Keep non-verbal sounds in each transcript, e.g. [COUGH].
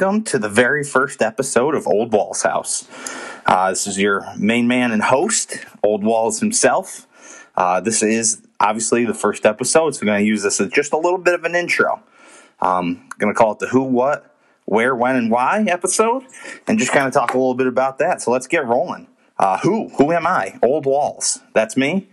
welcome to the very first episode of Ole Walls House. Uh, this is your main man and host, Ole Walls himself. Uh, this is obviously the first episode, so we're going to use this as just a little bit of an intro. Um, going to call it the who, what, where, when, and why episode, and just kind of talk a little bit about that. So let's get rolling. Uh, who? Who am I? Ole Walls. That's me.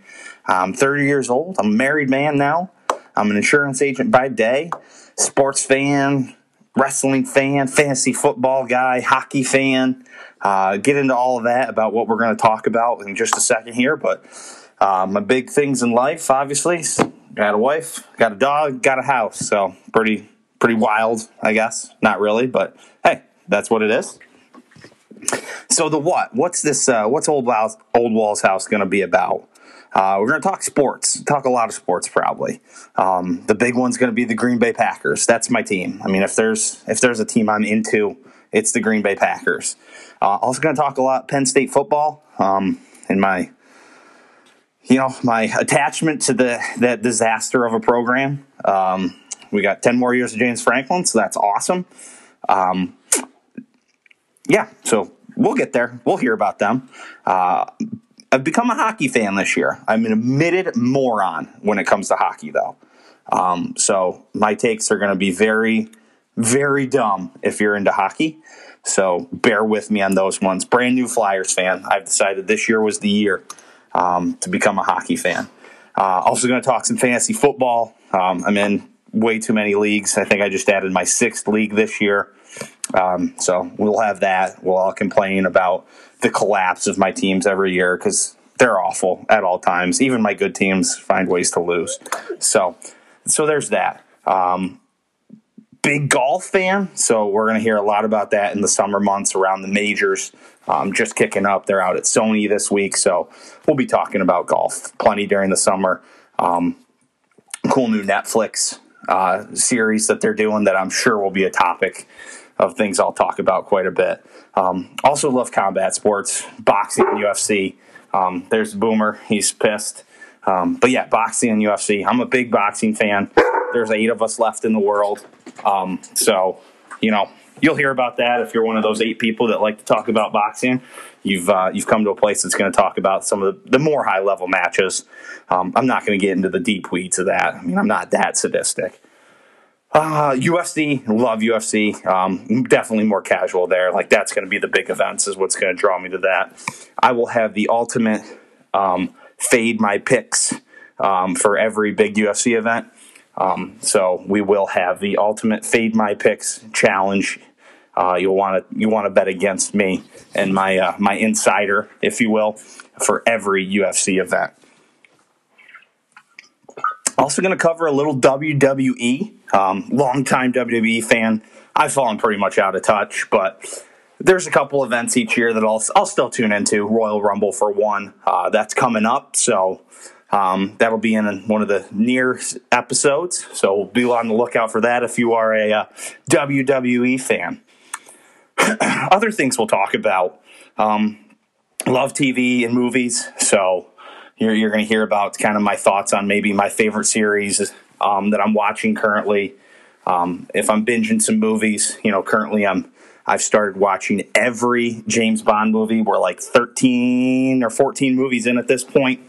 I'm 30 years old. I'm a married man now. I'm an insurance agent by day, sports fan, wrestling fan, fantasy football guy, hockey fan. Uh, get into all of that about what we're going to talk about in just a second here. But uh, my big things in life, obviously, got a wife, got a dog, got a house. So pretty, pretty wild, I guess. Not really, but hey, that's what it is. So the what? What's this? Uh, what's Ole Walls Ole Walls House going to be about? Uh, we're going to talk sports, talk a lot of sports probably. Um, the big one's going to be the Green Bay Packers. That's my team. I mean, if there's if there's a team I'm into, it's the Green Bay Packers. Uh, also going to talk a lot Penn State football. Um, and my you know my attachment to the that disaster of a program. Um, we got ten more years of James Franklin, so that's awesome. Um, yeah, so we'll get there. We'll hear about them. Uh, I've become a hockey fan this year. I'm an admitted moron when it comes to hockey, though. Um, so my takes are going to be very, very dumb if you're into hockey. So bear with me on those ones. Brand new Flyers fan. I've decided this year was the year um, to become a hockey fan. Uh, also going to talk some fantasy football. Um, I'm in way too many leagues. I think I just added my sixth league this year. Um, so we'll have that. We'll all complain about the collapse of my teams every year because they're awful at all times. Even my good teams find ways to lose. So, so there's that. Um, big golf fan, so we're going to hear a lot about that in the summer months around the majors. Um, just kicking up. They're out at Sony this week, so we'll be talking about golf plenty during the summer. Um, cool new Netflix uh, series that they're doing that I'm sure will be a topic of things I'll talk about quite a bit. Um, also, love combat sports, boxing, and UFC. Um, there's Boomer, he's pissed. Um, but yeah, boxing and UFC. I'm a big boxing fan. There's eight of us left in the world. Um, so, you know, you'll hear about that if you're one of those eight people that like to talk about boxing. You've uh, you've come to a place that's going to talk about some of the, the more high level matches. Um, I'm not going to get into the deep weeds of that. I mean, I'm not that sadistic. Uh, UFC, love UFC. Um, definitely more casual there. Like that's going to be the big events, is what's going to draw me to that. I will have the ultimate um, fade my picks um, for every big UFC event. Um, so we will have the ultimate fade my picks challenge. Uh, you'll want to you want to bet against me and my uh, my insider, if you will, for every UFC event. Also, going to cover a little WWE. Um, longtime WWE fan. I've fallen pretty much out of touch, but there's a couple events each year that I'll, I'll still tune into. Royal Rumble for one, uh, that's coming up, so um, that'll be in one of the near episodes. So be on the lookout for that if you are a uh, WWE fan. [CLEARS THROAT] Other things we'll talk about. Um, love TV and movies, so you're, you're going to hear about kind of my thoughts on maybe my favorite series um, that I'm watching currently. Um, if I'm binging some movies, you know, currently I'm I've started watching every James Bond movie. We're like 13 or 14 movies in at this point.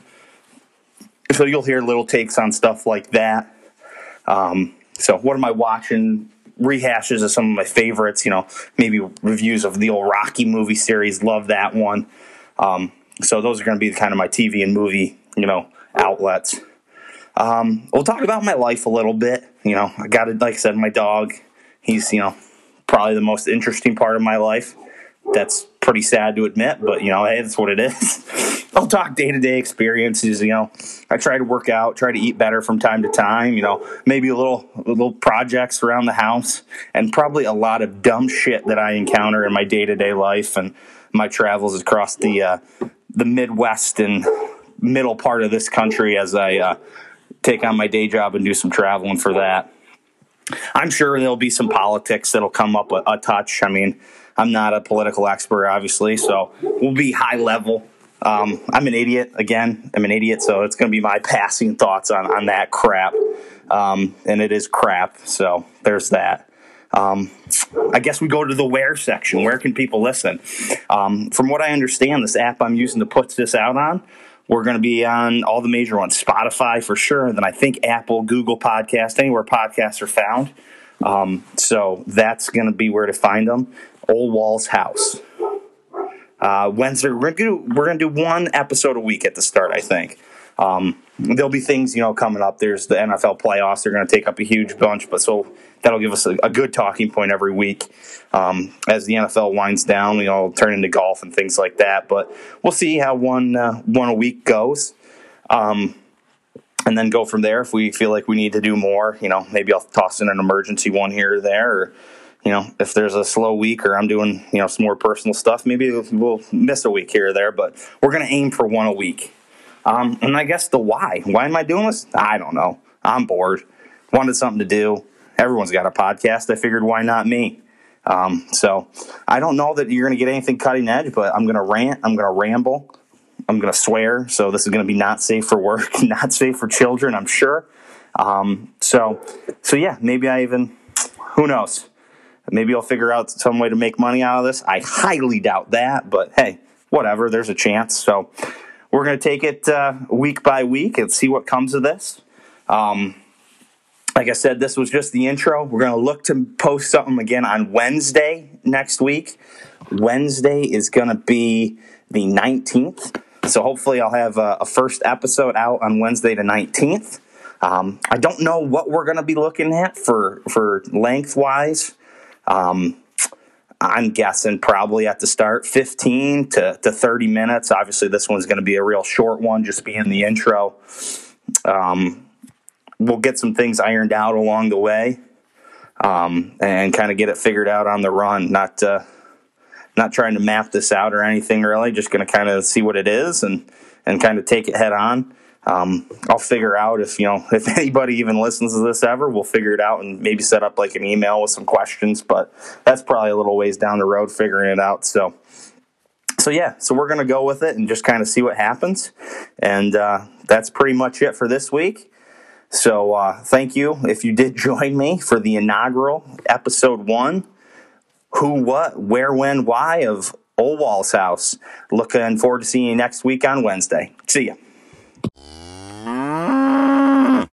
So you'll hear little takes on stuff like that. Um, so what am I watching? Rehashes of some of my favorites, you know, maybe reviews of the old Rocky movie series. Love that one. Um, so those are going to be kind of my TV and movie, you know, outlets. Um, we'll talk about my life a little bit. You know, I got it. Like I said, my dog. He's you know probably the most interesting part of my life. That's pretty sad to admit, but you know, hey, that's what it is. [LAUGHS] I'll talk day to day experiences. You know, I try to work out, try to eat better from time to time. You know, maybe a little little projects around the house, and probably a lot of dumb shit that I encounter in my day to day life and my travels across the uh, the Midwest and middle part of this country as I uh, take on my day job and do some traveling for that. I'm sure there'll be some politics that'll come up a, a touch. I mean, I'm not a political expert, obviously, so we'll be high level. Um, I'm an idiot again. I'm an idiot, so it's going to be my passing thoughts on on that crap, um, and it is crap. So there's that. Um, I guess we go to the where section. Where can people listen? Um, from what I understand, this app I'm using to put this out on, we're going to be on all the major ones Spotify for sure. Then I think Apple, Google Podcast, anywhere podcasts are found. Um, so that's going to be where to find them. Ole Walls House. Uh, Wednesday, we're we're gonna do one episode a week at the start. I think um, there'll be things you know coming up. There's the NFL playoffs; they're going to take up a huge bunch, but so that'll give us a, a good talking point every week um, as the NFL winds down. You know, turn into golf and things like that. But we'll see how one uh, one a week goes. Um, and then go from there. If we feel like we need to do more, you know, maybe I'll toss in an emergency one here or there, or you know, if there's a slow week or I'm doing, you know, some more personal stuff, maybe we'll miss a week here or there, but we're going to aim for one a week. Um, and I guess the why. Why am I doing this? I don't know. I'm bored. Wanted something to do. Everyone's got a podcast. I figured, why not me? Um, so I don't know that you're going to get anything cutting edge, but I'm going to rant. I'm going to ramble. I'm going to swear. So this is going to be not safe for work, [LAUGHS] not safe for children, I'm sure. Um, so, so yeah, maybe I even, who knows? Maybe I'll figure out some way to make money out of this. I highly doubt that, but hey, whatever. There's a chance. So we're going to take it uh, week by week and see what comes of this. Um, like I said, this was just the intro. We're going to look to post something again on Wednesday next week. Wednesday is going to be the 19th. So hopefully, I'll have a, a first episode out on Wednesday the 19th. Um, I don't know what we're going to be looking at for for lengthwise. Um, I'm guessing probably at the start 15 to, to 30 minutes. Obviously, this one's going to be a real short one, just being the intro. Um, we'll get some things ironed out along the way um, and kind of get it figured out on the run. Not uh, not trying to map this out or anything really. Just going to kind of see what it is and and kind of take it head on. Um, I'll figure out if you know [LAUGHS] if anybody even listens to this ever. We'll figure it out and maybe set up like an email with some questions. But that's probably a little ways down the road figuring it out. So, so yeah, so we're gonna go with it and just kind of see what happens. And uh, that's pretty much it for this week. So uh, thank you if you did [LAUGHS] join me for the inaugural episode one. Who, what, where, when, why of Ole Walls House. Looking forward to seeing you next week on Wednesday. See ya.